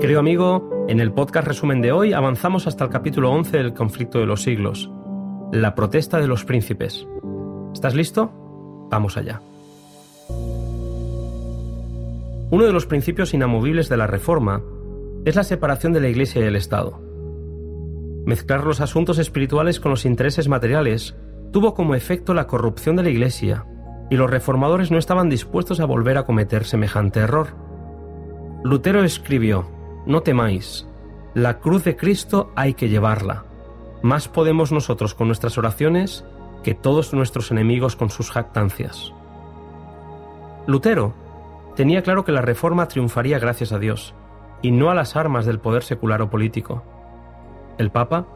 Querido amigo, en el podcast resumen de hoy avanzamos hasta el capítulo 11 del conflicto de los siglos, la protesta de los príncipes. ¿Estás listo? Vamos allá. Uno de los principios inamovibles de la Reforma es la separación de la Iglesia y el Estado. Mezclar los asuntos espirituales con los intereses materiales tuvo como efecto la corrupción de la Iglesia, y los reformadores no estaban dispuestos a volver a cometer semejante error. Lutero escribió, No temáis, la cruz de Cristo hay que llevarla. Más podemos nosotros con nuestras oraciones que todos nuestros enemigos con sus jactancias. Lutero tenía claro que la reforma triunfaría gracias a Dios, y no a las armas del poder secular o político. El Papa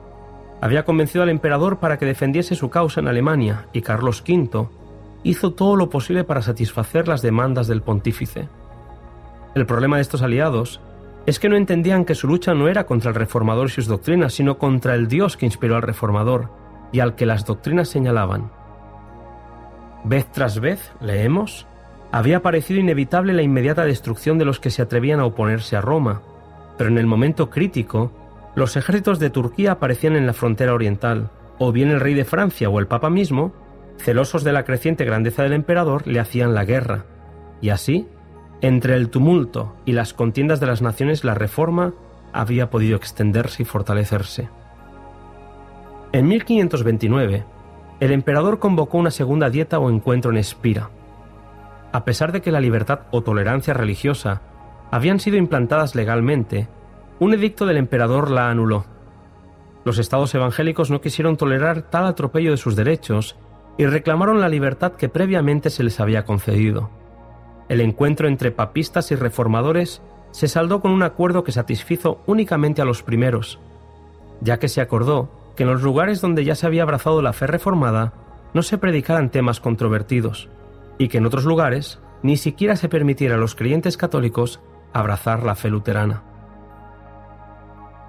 había convencido al emperador para que defendiese su causa en Alemania y Carlos V hizo todo lo posible para satisfacer las demandas del pontífice. El problema de estos aliados es que no entendían que su lucha no era contra el reformador y sus doctrinas, sino contra el Dios que inspiró al reformador y al que las doctrinas señalaban. Vez tras vez, leemos, había parecido inevitable la inmediata destrucción de los que se atrevían a oponerse a Roma, pero en el momento crítico los ejércitos de Turquía aparecían en la frontera oriental, o bien el rey de Francia o el Papa mismo, celosos de la creciente grandeza del emperador, le hacían la guerra. Y así, entre el tumulto y las contiendas de las naciones, la reforma había podido extenderse y fortalecerse. En 1529, el emperador convocó una segunda dieta o encuentro en Espira. A pesar de que la libertad o tolerancia religiosa habían sido implantadas legalmente, un edicto del emperador la anuló. Los estados evangélicos no quisieron tolerar tal atropello de sus derechos y reclamaron la libertad que previamente se les había concedido. El encuentro entre papistas y reformadores se saldó con un acuerdo que satisfizo únicamente a los primeros, ya que se acordó que en los lugares donde ya se había abrazado la fe reformada no se predicaran temas controvertidos, y que en otros lugares ni siquiera se permitiera a los creyentes católicos abrazar la fe luterana.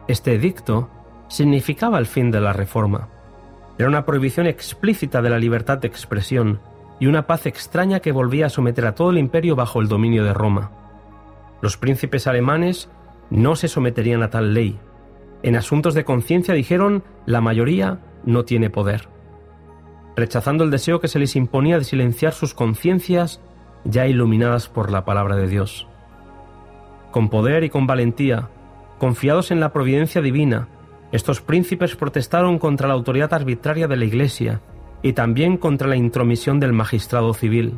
Este edicto significaba el fin de la Reforma. Era una prohibición explícita de la libertad de expresión y una paz extraña que volvía a someter a todo el imperio bajo el dominio de Roma. Los príncipes alemanes no se someterían a tal ley. En asuntos de conciencia dijeron la mayoría no tiene poder, rechazando el deseo que se les imponía de silenciar sus conciencias ya iluminadas por la palabra de Dios. Con poder y con valentía, Confiados en la providencia divina, estos príncipes protestaron contra la autoridad arbitraria de la Iglesia y también contra la intromisión del magistrado civil.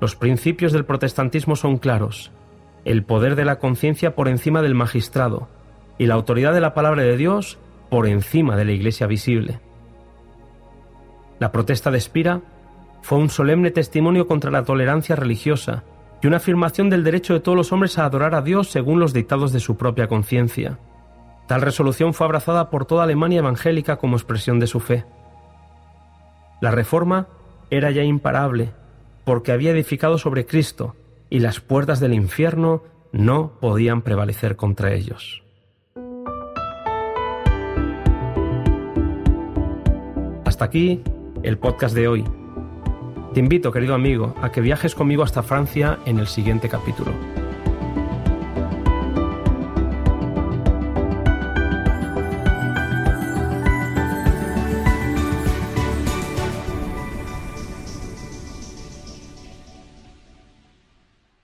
Los principios del protestantismo son claros. El poder de la conciencia por encima del magistrado y la autoridad de la palabra de Dios por encima de la Iglesia visible. La protesta de Espira fue un solemne testimonio contra la tolerancia religiosa y una afirmación del derecho de todos los hombres a adorar a Dios según los dictados de su propia conciencia. Tal resolución fue abrazada por toda Alemania evangélica como expresión de su fe. La reforma era ya imparable, porque había edificado sobre Cristo, y las puertas del infierno no podían prevalecer contra ellos. Hasta aquí el podcast de hoy. Te invito, querido amigo, a que viajes conmigo hasta Francia en el siguiente capítulo.